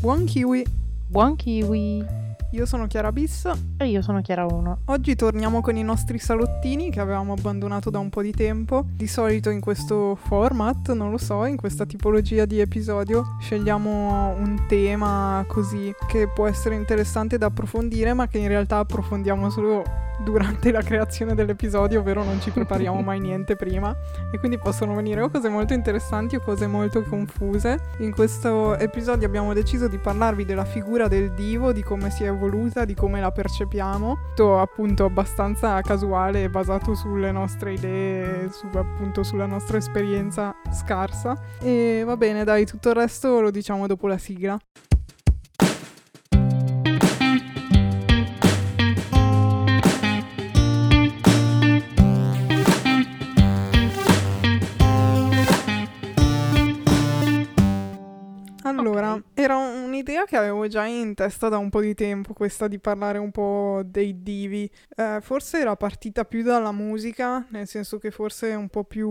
Buon kiwi! Buon kiwi! Io sono Chiara Bis. E io sono Chiara 1. Oggi torniamo con i nostri salottini che avevamo abbandonato da un po' di tempo. Di solito in questo format, non lo so, in questa tipologia di episodio, scegliamo un tema così che può essere interessante da approfondire, ma che in realtà approfondiamo solo durante la creazione dell'episodio, ovvero non ci prepariamo mai niente prima e quindi possono venire o cose molto interessanti o cose molto confuse. In questo episodio abbiamo deciso di parlarvi della figura del divo, di come si è evoluta, di come la percepiamo, tutto appunto abbastanza casuale e basato sulle nostre idee, su, appunto sulla nostra esperienza scarsa. E va bene, dai, tutto il resto lo diciamo dopo la sigla. Allora, era un'idea che avevo già in testa da un po' di tempo, questa di parlare un po' dei divi. Eh, forse era partita più dalla musica, nel senso che forse è un po' più,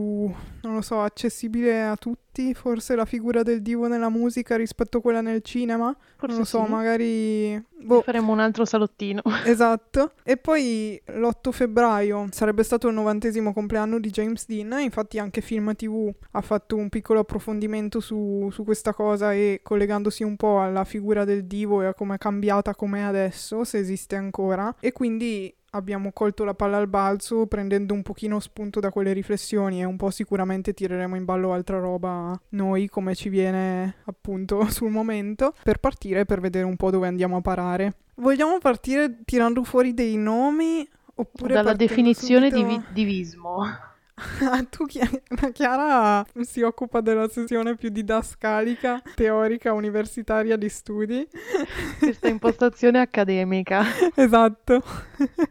non lo so, accessibile a tutti avanti forse la figura del divo nella musica rispetto a quella nel cinema. Forse non lo so, sì. magari... Boh. Faremo un altro salottino. Esatto. E poi l'8 febbraio sarebbe stato il novantesimo compleanno di James Dean, infatti anche Film TV ha fatto un piccolo approfondimento su, su questa cosa e collegandosi un po' alla figura del divo e a come è cambiata com'è adesso, se esiste ancora. E quindi abbiamo colto la palla al balzo prendendo un pochino spunto da quelle riflessioni e un po' sicuramente tireremo in ballo altra roba noi come ci viene appunto sul momento per partire per vedere un po' dove andiamo a parare. Vogliamo partire tirando fuori dei nomi oppure dalla definizione subito... di divismo? Tu Chiara si occupa della sessione più didascalica, teorica, universitaria di studi. Questa impostazione accademica. Esatto.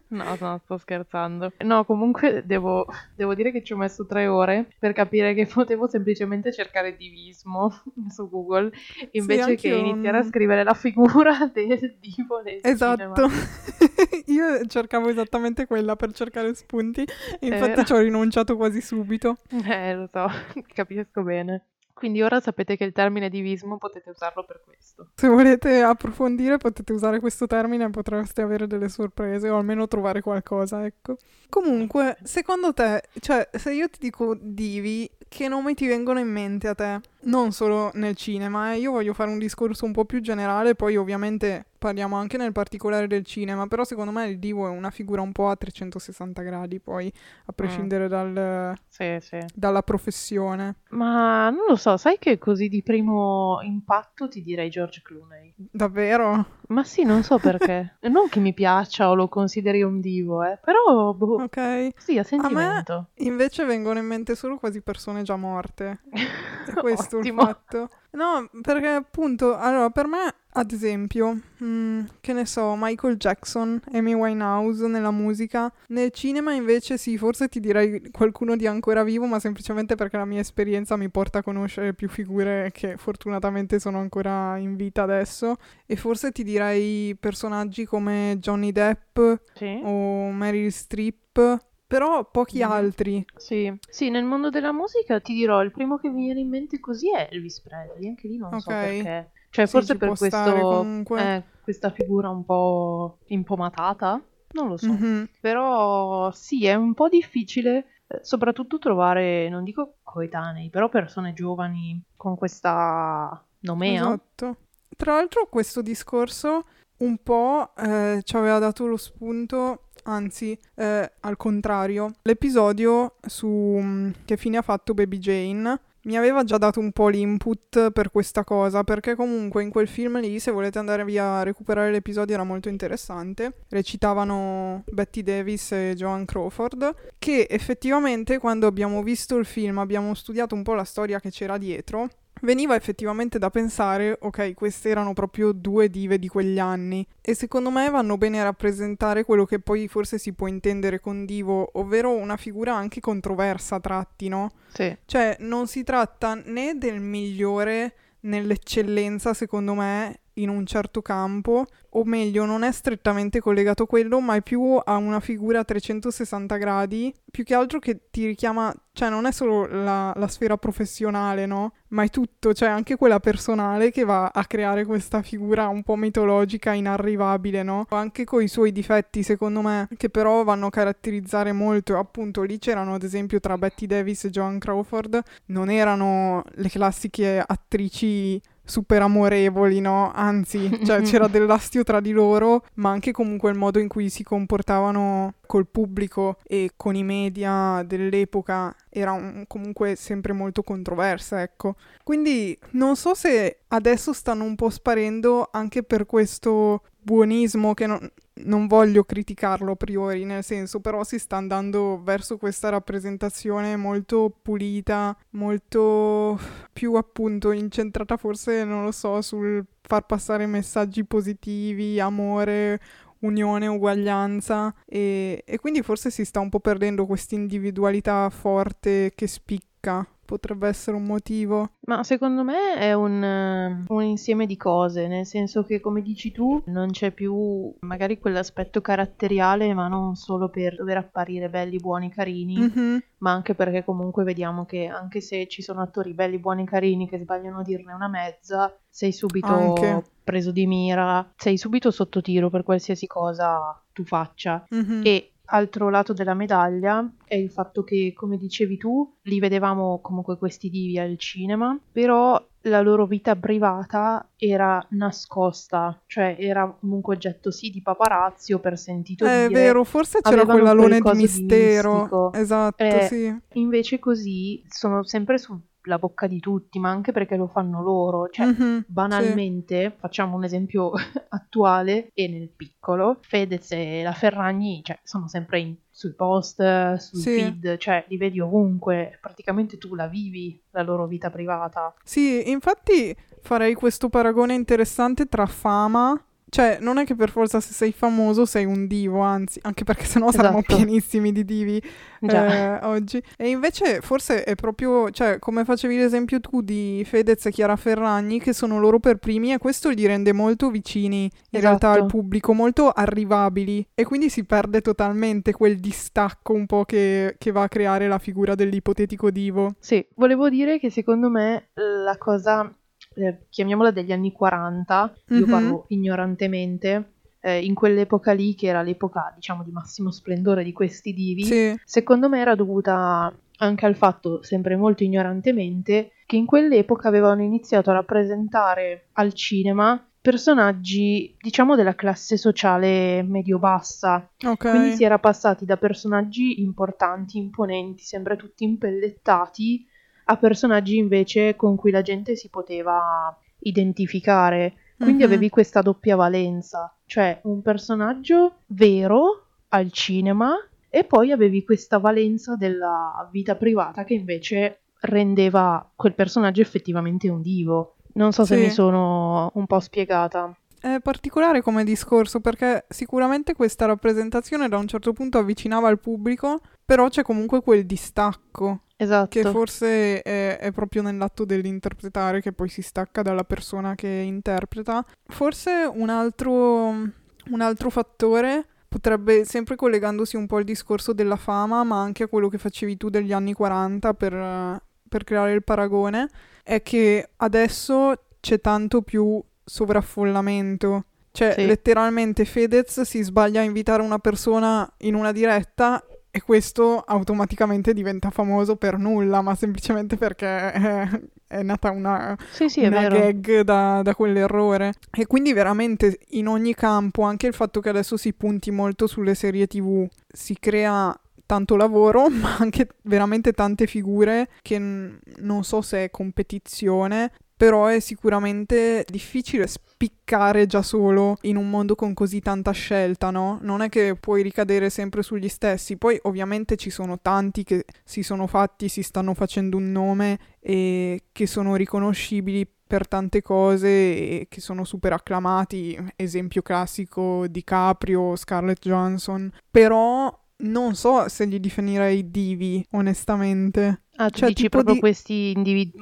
No, no, sto scherzando. No, comunque devo, devo, dire che ci ho messo tre ore per capire che potevo semplicemente cercare divismo su Google invece sì, che iniziare a scrivere la figura del divo del Esatto. Io cercavo esattamente quella per cercare spunti e infatti eh. ci ho rinunciato quasi subito. Eh, lo so, capisco bene. Quindi ora sapete che il termine divismo potete usarlo per questo. Se volete approfondire potete usare questo termine e potreste avere delle sorprese o almeno trovare qualcosa, ecco. Comunque, secondo te, cioè, se io ti dico divi, che nomi ti vengono in mente a te? Non solo nel cinema, eh. io voglio fare un discorso un po' più generale, poi ovviamente parliamo anche nel particolare del cinema, però secondo me il divo è una figura un po' a 360 gradi, poi a prescindere mm. dal, sì, sì. dalla professione. Ma non lo so, sai che così di primo impatto ti direi George Clooney. Davvero? Ma sì, non so perché. non che mi piaccia o lo consideri un divo, eh, però boh. Ok. Sì, a sentimento. A me invece vengono in mente solo quasi persone già morte. È questo il fatto. No, perché appunto, allora per me, ad esempio, mh, mm, che ne so, Michael Jackson, Amy Winehouse nella musica, nel cinema invece sì, forse ti direi qualcuno di ancora vivo, ma semplicemente perché la mia esperienza mi porta a conoscere più figure che fortunatamente sono ancora in vita adesso e forse ti direi personaggi come Johnny Depp sì. o Meryl Streep però pochi mm. altri. Sì. sì, nel mondo della musica ti dirò, il primo che mi viene in mente così è Elvis Presley, anche lì non okay. so perché. Cioè, sì, forse per questo, eh, questa figura un po' impomatata, non lo so. Mm-hmm. Però sì, è un po' difficile eh, soprattutto trovare, non dico coetanei, però persone giovani con questa nomea. Esatto. Tra l'altro questo discorso un po' eh, ci aveva dato lo spunto anzi, eh, al contrario. L'episodio su mm, che fine ha fatto Baby Jane mi aveva già dato un po' l'input per questa cosa, perché comunque in quel film lì, se volete andare via a recuperare l'episodio, era molto interessante. Recitavano Betty Davis e Joan Crawford, che effettivamente quando abbiamo visto il film, abbiamo studiato un po' la storia che c'era dietro, Veniva effettivamente da pensare, ok, queste erano proprio due dive di quegli anni e secondo me vanno bene a rappresentare quello che poi forse si può intendere con divo, ovvero una figura anche controversa a tratti, no? Sì. Cioè non si tratta né del migliore nell'eccellenza, secondo me, in un certo campo, o meglio, non è strettamente collegato a quello, ma è più a una figura a 360 gradi, più che altro che ti richiama, cioè non è solo la, la sfera professionale, no? Ma è tutto, cioè anche quella personale che va a creare questa figura un po' mitologica, inarrivabile, no? Anche con i suoi difetti, secondo me, che però vanno a caratterizzare molto. Appunto, lì c'erano ad esempio tra Betty Davis e Joan Crawford, non erano le classiche attrici super amorevoli, no? Anzi, cioè, c'era dell'astio tra di loro, ma anche comunque il modo in cui si comportavano col pubblico e con i media dell'epoca era un, comunque sempre molto controversa, ecco. Quindi non so se adesso stanno un po' sparendo anche per questo buonismo che non, non voglio criticarlo a priori, nel senso, però si sta andando verso questa rappresentazione molto pulita, molto più appunto incentrata forse, non lo so, sul far passare messaggi positivi, amore, unione, uguaglianza. E, e quindi forse si sta un po' perdendo questa individualità forte che spicca potrebbe essere un motivo? Ma secondo me è un, un, insieme di cose, nel senso che come dici tu non c'è più magari quell'aspetto caratteriale, ma non solo per dover apparire belli, buoni, carini, mm-hmm. ma anche perché comunque vediamo che anche se ci sono attori belli, buoni, carini che sbagliano a dirne una mezza, sei subito anche. preso di mira, sei subito sotto tiro per qualsiasi cosa tu faccia. Mm-hmm. E altro lato della medaglia è il fatto che, come dicevi tu, li vedevamo comunque questi divi al cinema, però la loro vita privata era nascosta, cioè era comunque oggetto sì di paparazzi o per sentito è dire. È vero, forse c'era quell'alone di mistero. Di esatto, eh, sì. Invece così sono sempre su la bocca di tutti, ma anche perché lo fanno loro. Cioè, mm-hmm, banalmente, sì. facciamo un esempio attuale e nel piccolo, Fedez e la Ferragni cioè, sono sempre in, sui post, sui sì. feed, cioè li vedi ovunque, praticamente tu la vivi, la loro vita privata. Sì, infatti farei questo paragone interessante tra fama cioè, non è che per forza se sei famoso sei un divo, anzi, anche perché sennò esatto. saremmo pienissimi di divi eh, oggi. E invece forse è proprio, cioè, come facevi l'esempio tu di Fedez e Chiara Ferragni, che sono loro per primi e questo li rende molto vicini in esatto. realtà al pubblico, molto arrivabili. E quindi si perde totalmente quel distacco un po' che, che va a creare la figura dell'ipotetico divo. Sì, volevo dire che secondo me la cosa eh, chiamiamola degli anni 40, mm-hmm. io mhm. parlo ignorantemente, eh, in quell'epoca lì, che era l'epoca, diciamo, di massimo splendore di questi divi, sì. secondo me era dovuta anche al fatto, sempre molto ignorantemente, che in quell'epoca avevano iniziato a rappresentare al cinema personaggi, diciamo, della classe sociale medio-bassa. Okay. Quindi si era passati da personaggi importanti, imponenti, sempre tutti impellettati, a personaggi invece con cui la gente si poteva identificare. Quindi mm-hmm. avevi questa doppia valenza, cioè un personaggio vero al cinema e poi avevi questa valenza della vita privata che invece rendeva quel personaggio effettivamente un divo. Non so se mi sono un po' spiegata. È particolare come discorso perché sicuramente questa rappresentazione da un certo punto avvicinava il pubblico, però c'è comunque quel distacco Esatto. Che forse è, è, proprio nell'atto dell'interpretare che poi si stacca dalla persona che interpreta. Forse un altro, un altro fattore potrebbe, sempre collegandosi un po' al discorso della fama, ma anche a quello che facevi tu degli anni 40 per, per creare il paragone, è che adesso c'è tanto più sovraffollamento. Cioè, sì. letteralmente Fedez si sbaglia a invitare una persona in una diretta e questo automaticamente diventa famoso per nulla, ma semplicemente perché è, è nata una, sì, sì, una gag da, da, quell'errore. E quindi veramente in ogni campo, anche il fatto che adesso si punti molto sulle serie tv, si crea tanto lavoro, ma anche veramente tante figure che n- non so se è competizione, però è sicuramente difficile spiccare già solo in un mondo con così tanta scelta, no? Non è che puoi ricadere sempre sugli stessi, poi ovviamente ci sono tanti che si sono fatti, si stanno facendo un nome e che sono riconoscibili per tante cose e che sono super acclamati, esempio classico DiCaprio, Scarlett Johansson, però non so se li definirei divi, onestamente. Ah, cioè, dici proprio di... questi individui...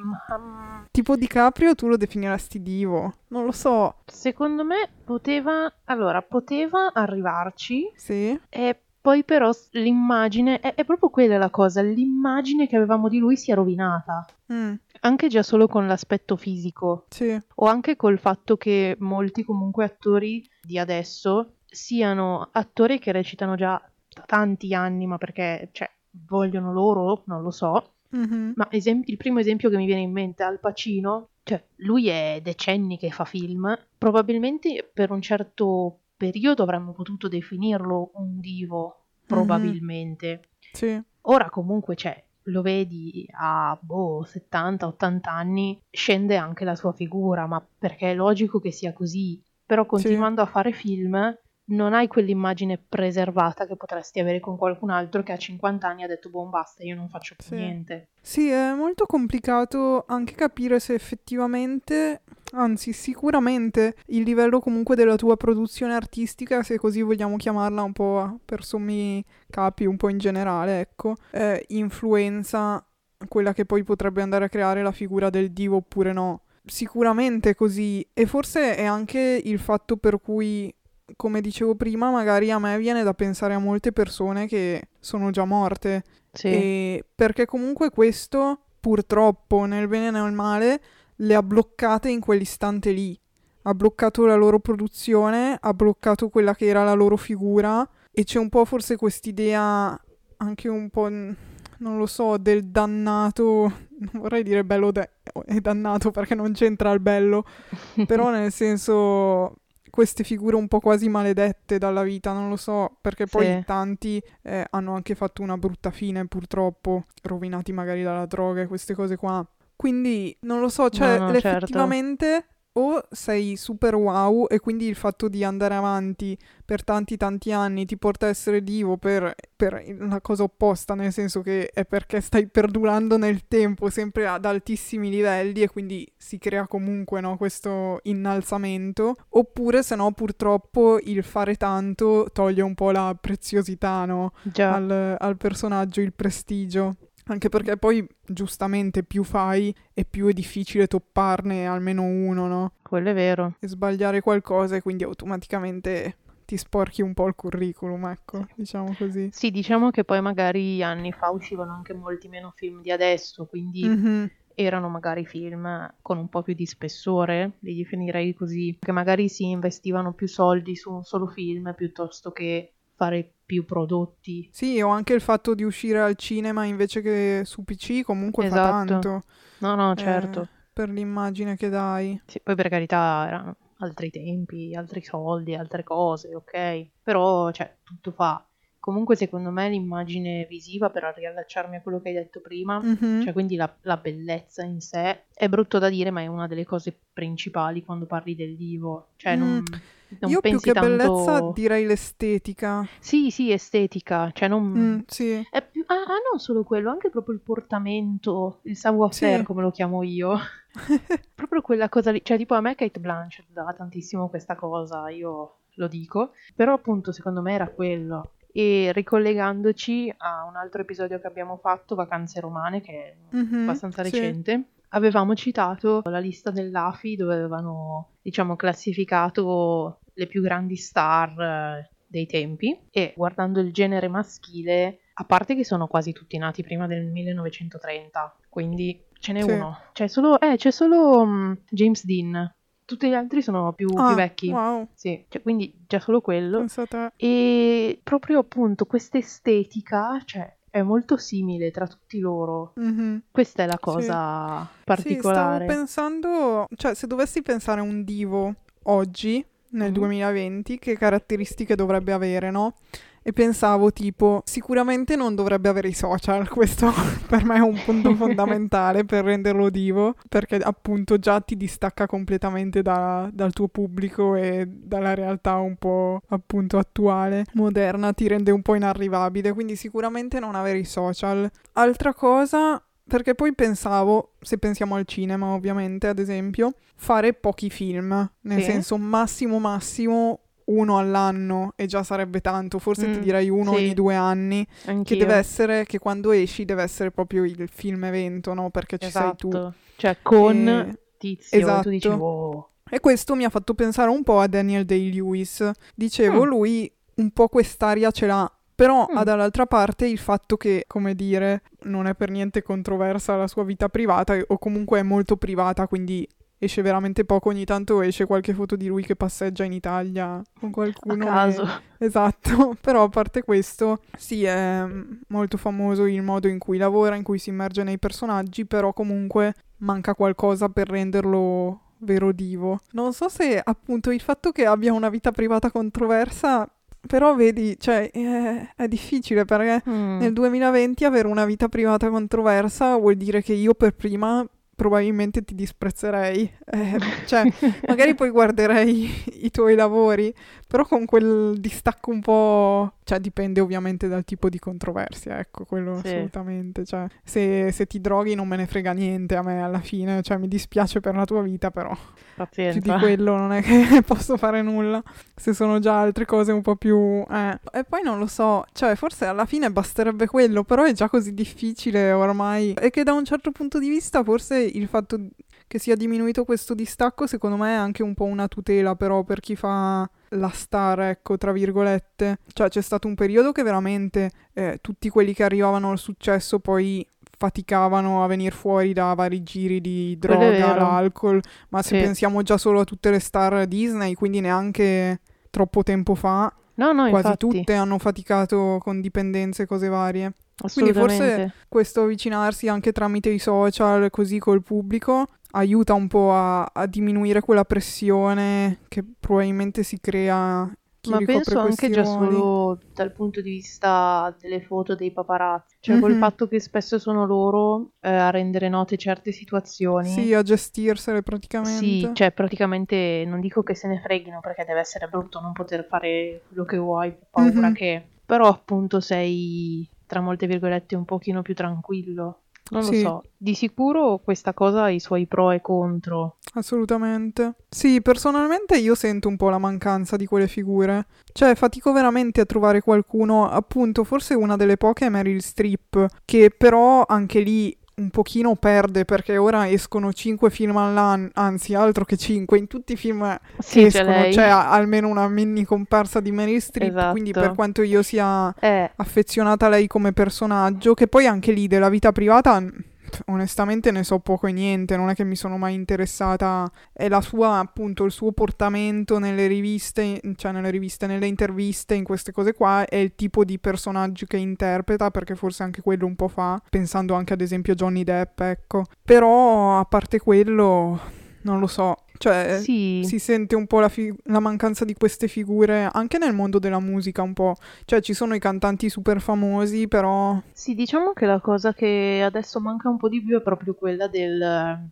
Tipo Di Caprio tu lo definiresti divo? Non lo so. Secondo me poteva... Allora, poteva arrivarci. Sì. E poi però l'immagine... È, è proprio quella la cosa. L'immagine che avevamo di lui si è rovinata. Mm. Anche già solo con l'aspetto fisico. Sì. O anche col fatto che molti comunque attori di adesso siano attori che recitano già da tanti anni, ma perché, cioè, vogliono loro, non lo so Mm-hmm. Ma esempio, il primo esempio che mi viene in mente è Al Pacino, cioè lui è decenni che fa film, probabilmente per un certo periodo avremmo potuto definirlo un divo, probabilmente. Mm-hmm. Sì. Ora comunque c'è, lo vedi a boh, 70-80 anni, scende anche la sua figura, ma perché è logico che sia così. Però continuando sì. a fare film non hai quell'immagine preservata che potresti avere con qualcun altro che a 50 anni ha detto boh basta io non faccio più sì. niente. Sì, è molto complicato anche capire se effettivamente, anzi sicuramente, il livello comunque della tua produzione artistica, se così vogliamo chiamarla un po' per sommi capi, un po' in generale, ecco, eh, influenza quella che poi potrebbe andare a creare la figura del divo oppure no. Sicuramente così e forse è anche il fatto per cui come dicevo prima, magari a me viene da pensare a molte persone che sono già morte. Sì. Perché comunque questo, purtroppo, nel bene e nel male, le ha bloccate in quell'istante lì. Ha bloccato la loro produzione, ha bloccato quella che era la loro figura e c'è un po' forse quest'idea anche un po', non lo so, del dannato, non vorrei dire bello de- e dannato perché non c'entra il bello, però nel senso queste figure un po' quasi maledette dalla vita, non lo so, perché poi sì. tanti eh, hanno anche fatto una brutta fine, purtroppo, rovinati magari dalla droga e queste cose qua. Quindi non lo so, cioè no, no, certo. effettivamente certo o sei super wow e quindi il fatto di andare avanti per tanti tanti anni ti porta a essere divo per, per la cosa opposta, nel senso che è perché stai perdurando nel tempo sempre ad altissimi livelli e quindi si crea comunque no, questo innalzamento, oppure se no purtroppo il fare tanto toglie un po' la preziosità no, al, al personaggio, il prestigio. Anche perché poi giustamente più fai e più è difficile topparne almeno uno, no? Quello è vero. E sbagliare qualcosa e quindi automaticamente ti sporchi un po' il curriculum, ecco, diciamo così. Sì, diciamo che poi magari anni fa uscivano anche molti meno film di adesso, quindi mm-hmm. erano magari film con un po' più di spessore, li definirei così, che magari si investivano più soldi su un solo film piuttosto che fare più prodotti. Sì, o anche il fatto di uscire al cinema invece che su PC comunque esatto. fa tanto. No, no, certo. Eh, per l'immagine che dai. Sì, poi per carità erano altri tempi, altri soldi, altre cose, ok? Però, cioè, tutto fa. Comunque, secondo me, l'immagine visiva, per riallacciarmi a quello che hai detto prima, mm-hmm. cioè quindi la, la, bellezza in sé, è brutto da dire, ma è una delle cose principali quando parli del divo. Cioè, mm. non non Io più che tanto... bellezza direi l'estetica. Sì, sì, estetica, cioè non... Mm, sì. È più... ah, ah, non solo quello, anche proprio il portamento, il savoir-faire sì. come lo chiamo io. proprio quella cosa lì, cioè tipo a me Kate Blanchett dava tantissimo questa cosa, io lo dico, però appunto secondo me era quello. E ricollegandoci a un altro episodio che abbiamo fatto, Vacanze Romane, che è mm-hmm, abbastanza recente, sì avevamo citato la lista dell'AFI dove avevano, diciamo, classificato le più grandi star eh, dei tempi e guardando il genere maschile, a parte che sono quasi tutti nati prima del 1930, quindi ce n'è sì. uno. C'è solo, eh, c'è solo um, James Dean. Tutti gli altri sono più, ah, più vecchi. Wow. Sì, cioè, quindi già solo quello. Pensate. E proprio appunto questa estetica, cioè è molto simile tra tutti loro. Mm-hmm. Questa è la cosa sì. particolare. Sì, stavo pensando, cioè se dovessi pensare a un divo oggi, nel mm-hmm. 2020, che caratteristiche dovrebbe avere, no? E pensavo tipo sicuramente non dovrebbe avere i social, questo per me è un punto fondamentale per renderlo divo, perché appunto già ti distacca completamente da, dal tuo pubblico e dalla realtà un po' appunto attuale, moderna, ti rende un po' inarrivabile, quindi sicuramente non avere i social. Altra cosa perché poi pensavo, se pensiamo al cinema ovviamente, ad esempio, fare pochi film, nel sì. senso massimo massimo uno all'anno e già sarebbe tanto, forse mm, ti direi uno sì. ogni due anni, Anch'io. che deve essere, che quando esci deve essere proprio il film evento, no? Perché ci esatto. sei tu. Esatto. Cioè con e... tizio, esatto. tu dici wow. E questo mi ha fatto pensare un po' a Daniel Day-Lewis. Dicevo, mm. lui un po' quest'aria ce l'ha, però mm. dall'altra parte il fatto che, come dire, non è per niente controversa la sua vita privata o comunque è molto privata, quindi esce veramente poco, ogni tanto esce qualche foto di lui che passeggia in Italia con qualcuno. A caso. E... Esatto, però a parte questo, sì, è molto famoso il modo in cui lavora, in cui si immerge nei personaggi, però comunque manca qualcosa per renderlo vero divo. Non so se appunto il fatto che abbia una vita privata controversa però vedi, cioè, è, è difficile perché mm. nel 2020 avere una vita privata controversa vuol dire che io per prima probabilmente ti disprezzerei. Eh, cioè, magari poi guarderei i tuoi lavori, però con quel distacco un po'... Cioè, dipende ovviamente dal tipo di controversia, ecco, quello sì. assolutamente. Cioè, se, se, ti droghi non me ne frega niente a me alla fine, cioè mi dispiace per la tua vita, però Pazienza. più di quello non è che posso fare nulla. Se sono già altre cose un po' più... Eh. E poi non lo so, cioè forse alla fine basterebbe quello, però è già così difficile ormai. E che da un certo punto di vista forse il fatto che sia diminuito questo distacco secondo me è anche un po' una tutela però per chi fa la star, ecco, tra virgolette. Cioè c'è stato un periodo che veramente eh, tutti quelli che arrivavano al successo poi faticavano a venire fuori da vari giri di droga, l'alcol, ma se sì. pensiamo già solo a tutte le star Disney, quindi neanche troppo tempo fa, no, no, quasi infatti. tutte hanno faticato con dipendenze e cose varie. Quindi forse questo avvicinarsi anche tramite i social, così col pubblico, aiuta un po' a, a diminuire quella pressione che probabilmente si crea ma penso anche già solo dal punto di vista delle foto dei paparazzi, cioè mm-hmm. col fatto che spesso sono loro eh, a rendere note certe situazioni. Sì, a gestirsele praticamente. Sì, cioè praticamente non dico che se ne freghino perché deve essere brutto non poter fare quello che vuoi, per paura mm-hmm. che... Però appunto sei tra molte virgolette, un pochino più tranquillo. Non sì. lo so, di sicuro questa cosa ha i suoi pro e contro. Assolutamente. Sì, personalmente io sento un po' la mancanza di quelle figure. Cioè, fatico veramente a trovare qualcuno, appunto, forse una delle poche è Meryl Streep, che però anche lì un pochino perde perché ora escono 5 film all'anno, anzi altro che 5, in tutti i film sì, escono c'è, c'è almeno una mini comparsa di Mary Streep, esatto. quindi per quanto io sia eh. affezionata a lei come personaggio, che poi anche lì della vita privata onestamente ne so poco e niente, non è che mi sono mai interessata. È la sua, appunto, il suo portamento nelle riviste, cioè nelle riviste, nelle interviste, in queste cose qua, è il tipo di personaggio che interpreta, perché forse anche quello un po' fa, pensando anche ad esempio a Johnny Depp, ecco. Però, a parte quello, non lo so, cioè, sì. si sente un po' la, fi- la, mancanza di queste figure anche nel mondo della musica, un po'. Cioè, ci sono i cantanti super famosi, però. Sì, diciamo che la cosa che adesso manca un po' di più è proprio quella del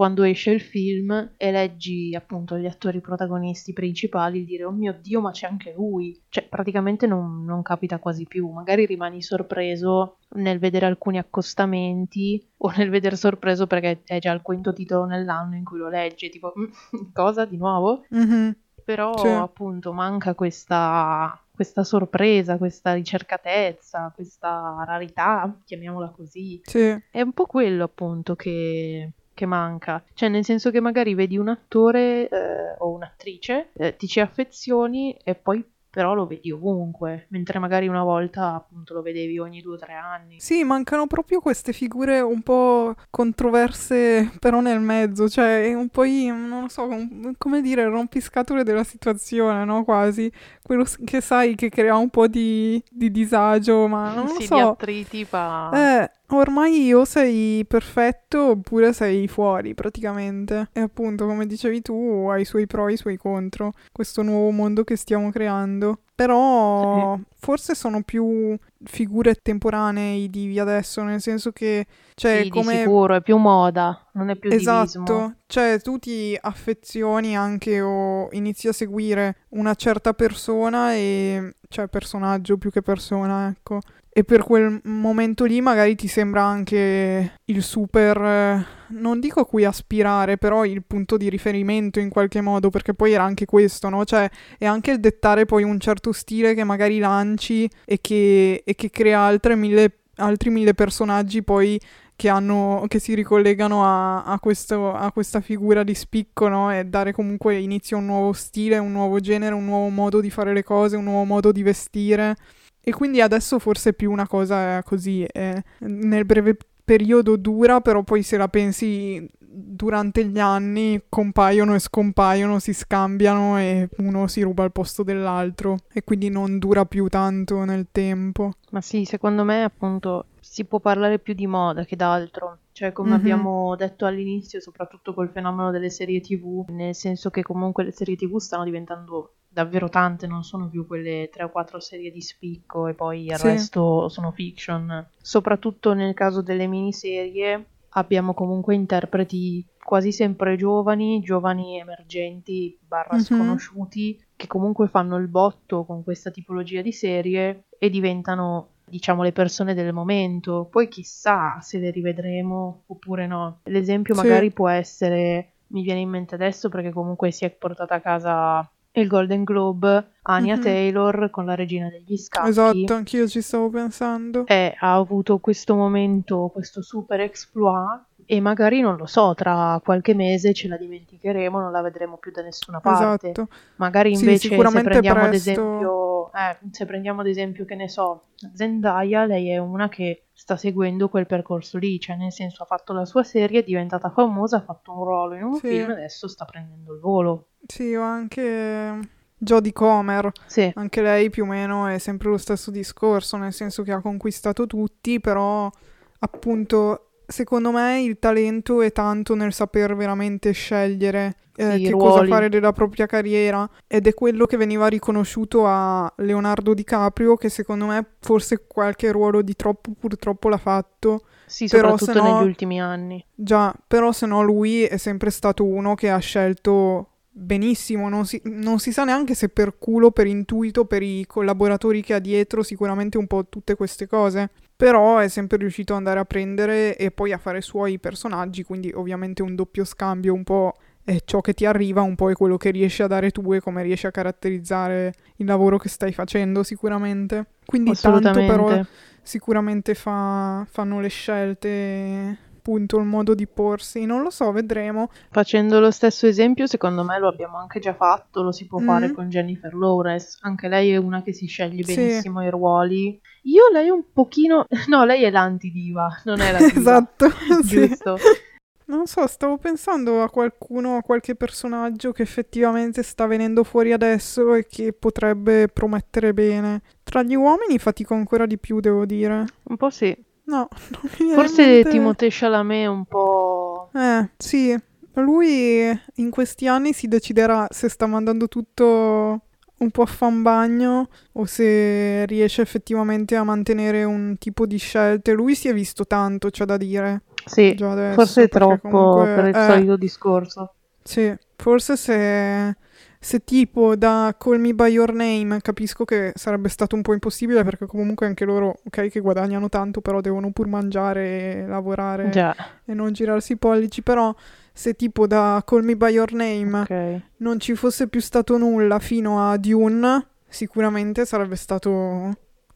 quando esce il film e leggi appunto gli attori protagonisti principali dire oh mio dio ma c'è anche lui cioè praticamente non, non capita quasi più magari rimani sorpreso nel vedere alcuni accostamenti o nel vedere sorpreso perché è già il quinto titolo nell'anno in cui lo leggi tipo mm, cosa di nuovo mm-hmm. però sì. appunto manca questa questa sorpresa, questa ricercatezza, questa rarità, chiamiamola così. Sì. È un po' quello appunto che, che manca. Cioè, nel senso che magari vedi un attore eh, o un'attrice, eh, ti ci affezioni e poi però lo vedi ovunque, mentre magari una volta appunto lo vedevi ogni due o tre anni. Sì, mancano proprio queste figure un po' controverse, però nel mezzo, cioè un po' non lo so, un, come dire, rompiscatole della situazione, no? Quasi, quello che sai che crea un po' di, di disagio, ma non lo sì, so. di attriti, pa... Eh, Ormai o sei perfetto oppure sei fuori praticamente. E appunto, come dicevi tu, ha i suoi pro e i suoi contro. Questo nuovo mondo che stiamo creando. Però sì. forse sono più figure temporanei di adesso, nel senso che cioè sì, come di sicuro è più moda, non è più esatto, divismo. cioè tu ti affezioni anche o inizi a seguire una certa persona e cioè personaggio più che persona, ecco. E per quel momento lì magari ti sembra anche il super non dico cui aspirare, però il punto di riferimento in qualche modo, perché poi era anche questo, no? Cioè, è anche il dettare poi un certo stile che magari lanci e che, e che crea altre mille, altri mille personaggi poi che, hanno, che si ricollegano a, a, questo, a, questa figura di spicco, no? E dare comunque inizio a un nuovo stile, un nuovo genere, un nuovo modo di fare le cose, un nuovo modo di vestire. E quindi adesso forse più una cosa così, eh, nel breve periodo dura, però poi se la pensi durante gli anni compaiono e scompaiono, si scambiano e uno si ruba il posto dell'altro e quindi non dura più tanto nel tempo. Ma sì, secondo me appunto si può parlare più di moda che d'altro. Cioè, come mm-hmm. abbiamo detto all'inizio, soprattutto col fenomeno delle serie TV, nel senso che comunque le serie TV stanno diventando davvero tante, non sono più quelle 3 o 4 serie di spicco e poi il sì. resto sono fiction. Soprattutto nel caso delle miniserie abbiamo comunque interpreti quasi sempre giovani, giovani emergenti barra mm-hmm. sconosciuti, che comunque fanno il botto con questa tipologia di serie e diventano diciamo le persone del momento. Poi chissà se le rivedremo oppure no. L'esempio sì. magari può essere mi viene in mente adesso perché comunque si è portata a casa il Golden Globe Anya mm-hmm. Taylor con la regina degli scacchi. Esatto, anch'io ci stavo pensando. E ha avuto questo momento, questo super exploit e magari non lo so, tra qualche mese ce la dimenticheremo, non la vedremo più da nessuna parte. Esatto. Magari invece sì, se prendiamo presto... ad esempio, eh, se prendiamo ad esempio che ne so, Zendaya, lei è una che sta seguendo quel percorso lì, cioè nel senso ha fatto la sua serie, è diventata famosa, ha fatto un ruolo in un sì. film, adesso sta prendendo il volo. Sì, o anche Jodie Comer, sì. anche lei più o meno è sempre lo stesso discorso, nel senso che ha conquistato tutti, però appunto secondo me il talento è tanto nel saper veramente scegliere eh, sì, che ruoli. cosa fare della propria carriera ed è quello che veniva riconosciuto a Leonardo DiCaprio che secondo me forse qualche ruolo di troppo purtroppo l'ha fatto. Sì, però soprattutto no, negli ultimi anni. Già, però se no lui è sempre stato uno che ha scelto benissimo, non si, non si, sa neanche se per culo, per intuito, per i collaboratori che ha dietro, sicuramente un po' tutte queste cose. Però è sempre riuscito ad andare a prendere e poi a fare i suoi personaggi, quindi ovviamente un doppio scambio, un po' è ciò che ti arriva, un po' è quello che riesci a dare tu e come riesci a caratterizzare il lavoro che stai facendo sicuramente. Quindi tanto però sicuramente fa, fanno le scelte appunto il modo di porsi, non lo so, vedremo. Facendo lo stesso esempio, secondo me lo abbiamo anche già fatto, lo si può mm. fare con Jennifer Lawrence, anche lei è una che si sceglie benissimo sì. i ruoli. Io lei un pochino, no, lei è l'antidiva, non è la diva. esatto, giusto. Sì. Non so, stavo pensando a qualcuno, a qualche personaggio che effettivamente sta venendo fuori adesso e che potrebbe promettere bene. Tra gli uomini fatico ancora di più, devo dire. Un po' sì. No, Forse. Timothée Chalamet un po'... Eh, sì. Lui in questi anni si deciderà se sta mandando tutto un po' a fanbagno o se riesce effettivamente a mantenere un tipo di scelte. Lui si è visto tanto, c'è da dire. Sì, adesso, forse è troppo comunque, per il eh, solito discorso. Sì, forse se se tipo da Call Me By Your Name capisco che sarebbe stato un po' impossibile perché comunque anche loro, ok, che guadagnano tanto, però devono pur mangiare e lavorare Già. e non girarsi i pollici, però se tipo da Call Me By Your Name okay. non ci fosse più stato nulla fino a Dune, sicuramente sarebbe stato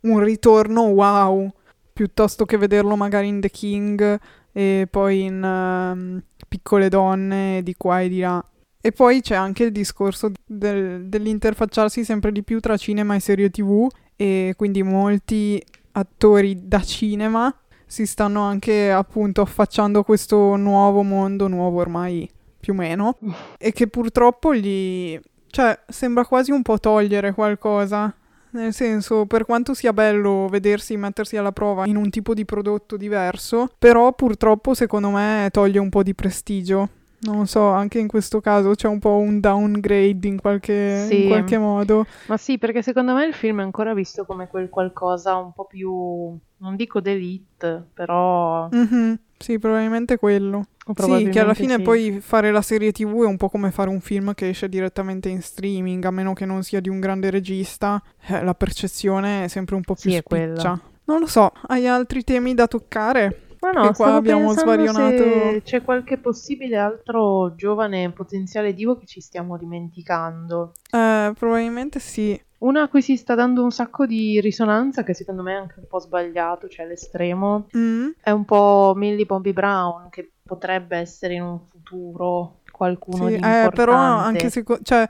un ritorno wow, piuttosto che vederlo magari in The King e poi in um, Piccole Donne di qua e di là. E poi c'è anche il discorso del, dell'interfacciarsi sempre di più tra cinema e serie tv e quindi molti attori da cinema si stanno anche appunto affacciando a questo nuovo mondo, nuovo ormai più o meno, e che purtroppo gli... cioè sembra quasi un po' togliere qualcosa. Nel senso, per quanto sia bello vedersi mettersi alla prova in un tipo di prodotto diverso, però purtroppo secondo me toglie un po' di prestigio non so, anche in questo caso c'è un po' un downgrade in qualche, sì. in qualche modo. Ma sì, perché secondo me il film è ancora visto come quel qualcosa un po' più, non dico d'elite, però... Mm-hmm. Sì, probabilmente quello. Probabilmente sì, che alla fine sì. poi fare la serie tv è un po' come fare un film che esce direttamente in streaming, a meno che non sia di un grande regista, eh, la percezione è sempre un po' più sì, spiccia. Non lo so, hai altri temi da toccare? Ma no, qua abbiamo svarionato. c'è qualche possibile altro giovane potenziale divo che ci stiamo dimenticando. Eh, probabilmente sì. Una a cui si sta dando un sacco di risonanza, che secondo me è anche un po' sbagliato, cioè l'estremo, mm. è un po' Millie Bobby Brown, che potrebbe essere in un futuro qualcuno sì, di importante. Eh, però anche se... Cioè,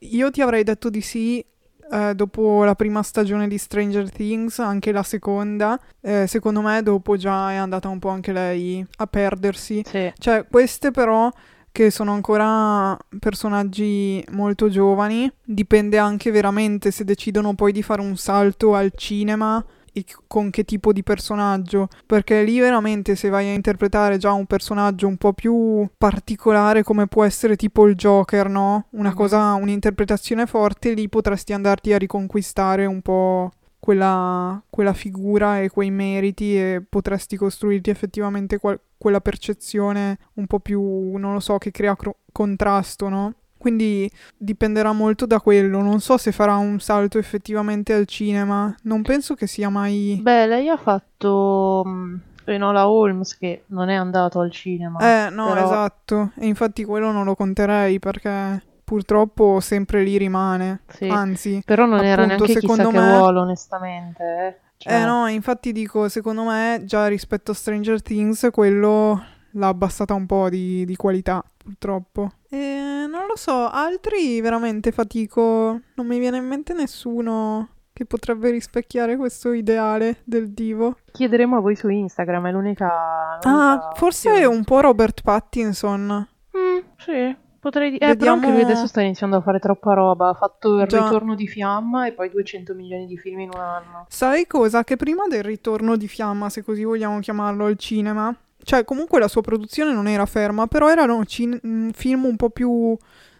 io ti avrei detto di sì eh, dopo la prima stagione di Stranger Things, anche la seconda, eh, secondo me dopo già è andata un po' anche lei a perdersi. Sì. Cioè, queste però che sono ancora personaggi molto giovani, dipende anche veramente se decidono poi di fare un salto al cinema e con che tipo di personaggio, perché lì veramente se vai a interpretare già un personaggio un po' più particolare come può essere tipo il Joker, no? Una mm-hmm. cosa, un'interpretazione forte, lì potresti andarti a riconquistare un po' quella, quella figura e quei meriti e potresti costruirti effettivamente qual- quella percezione un po' più, non lo so, che crea cro- contrasto, no? Quindi dipenderà molto da quello. Non so se farà un salto effettivamente al cinema. Non penso che sia mai. Beh, lei ha fatto. Mm, Enola Holmes che non è andato al cinema. Eh, no, però... esatto. E infatti quello non lo conterei perché purtroppo sempre lì rimane. Sì. Anzi, però non appunto, era neanche secondo chissà me... che ruolo, onestamente. Eh. Cioè... eh no, infatti dico, secondo me già rispetto a Stranger Things quello l'ha abbassata un po' di, di qualità, purtroppo. E non lo so, altri veramente fatico. Non mi viene in mente nessuno che potrebbe rispecchiare questo ideale del divo. Chiederemo a voi su Instagram, è l'unica. l'unica ah, forse è un po' Robert Pattinson. Mm, sì. Potrei dire, eh, Vediamo... però anche lui adesso sta iniziando a fare troppa roba. Ha fatto il Già. ritorno di Fiamma e poi 200 milioni di film in un anno. Sai cosa? Che prima del ritorno di Fiamma, se così vogliamo chiamarlo, al cinema, cioè, comunque la sua produzione non era ferma, però erano cin- mm, film un po' più.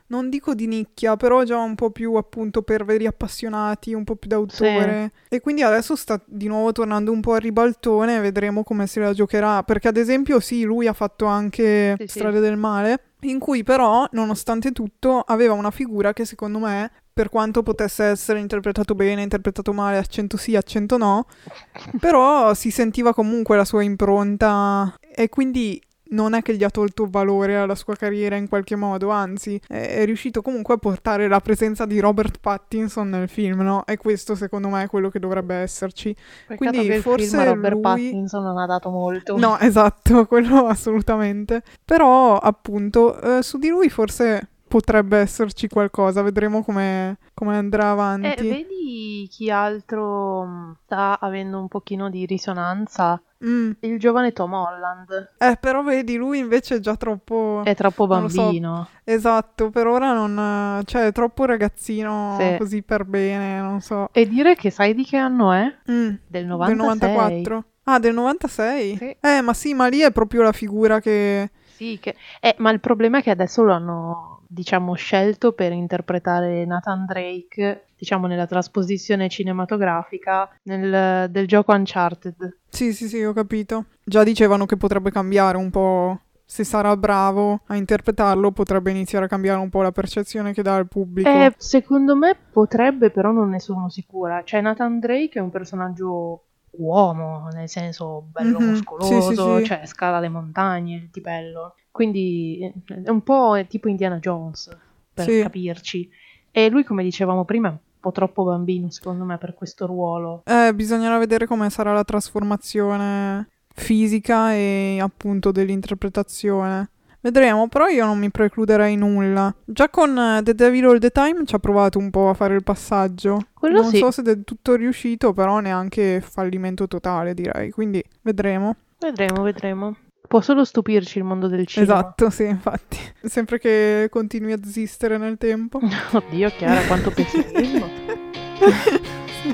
Non dico di nicchia, però già un po' più appunto per veri appassionati, un po' più d'autore. Sì. E quindi adesso sta di nuovo tornando un po' a ribaltone, vedremo come se la giocherà. Perché ad esempio, sì, lui ha fatto anche sì, Strade sì. del Male, in cui però, nonostante tutto, aveva una figura che secondo me per quanto potesse essere interpretato bene, interpretato male, accento sì, accento no, però si sentiva comunque la sua impronta e quindi non è che gli ha tolto valore alla sua carriera in qualche modo, anzi è, riuscito comunque a portare la presenza di Robert Pattinson nel film, no? E questo secondo me è quello che dovrebbe esserci. Peccato Quindi forse Robert lui... Pattinson non ha dato molto. No, esatto, quello assolutamente. Però appunto eh, su di lui forse potrebbe esserci qualcosa, vedremo come, come andrà avanti. Eh, vedi chi altro mm, sta avendo un pochino di risonanza? Mm. Il giovane Tom Holland. Eh, però vedi, lui invece è già troppo... È troppo bambino. So. Esatto, per ora non... Cioè, è troppo ragazzino sì. così per bene, non so. E dire che sai di che anno è? Mm. Del 96. Del 94. Ah, del 96? Sì. Eh, ma sì, ma lì è proprio la figura che... Sì, che... Eh, ma il problema è che adesso lo hanno diciamo, scelto per interpretare Nathan Drake, diciamo, nella trasposizione cinematografica nel, del gioco Uncharted. Sì, sì, sì, ho capito. Già dicevano che potrebbe cambiare un po'. Se sarà bravo a interpretarlo, potrebbe iniziare a cambiare un po' la percezione che dà al pubblico. Eh, secondo me potrebbe, però non ne sono sicura. Cioè, Nathan Drake è un personaggio uomo, nel senso bello mm-hmm. muscoloso, sì, sì, cioè scala le montagne, il tipello. Quindi è un po' tipo Indiana Jones, per sì. capirci. E lui, come dicevamo prima, è un po' troppo bambino, secondo me, per questo ruolo. Eh, bisognerà vedere come sarà la trasformazione fisica e appunto dell'interpretazione. Vedremo, però io non mi precluderei nulla. Già con uh, The Devil All the Time ci ha provato un po' a fare il passaggio. Quello non sì. so se è del tutto riuscito, però neanche fallimento totale, direi. Quindi vedremo. Vedremo, vedremo. Può solo stupirci il mondo del cinema. Esatto, sì, infatti. Sempre che continui a esistere nel tempo. Oddio, Chiara, quanto pessimismo.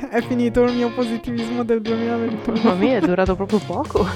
è finito il mio positivismo del 2021. Mamma mia, è durato proprio poco.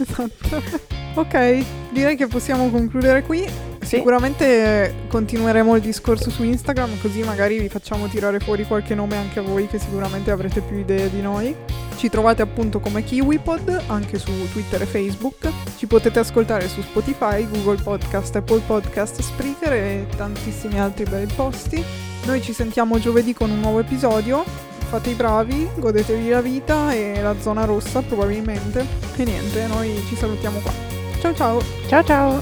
esatto. Ok, direi che possiamo concludere qui. Sì. Sicuramente continueremo il discorso su Instagram, così magari vi facciamo tirare fuori qualche nome anche a voi, che sicuramente avrete più idee di noi. Ci trovate appunto come KiwiPod anche su Twitter e Facebook. Ci potete ascoltare su Spotify, Google Podcast, Apple Podcast, Spreaker e tantissimi altri bei posti. Noi ci sentiamo giovedì con un nuovo episodio fate i bravi, godetevi la vita e la zona rossa probabilmente. E niente, noi ci salutiamo qua. Trân!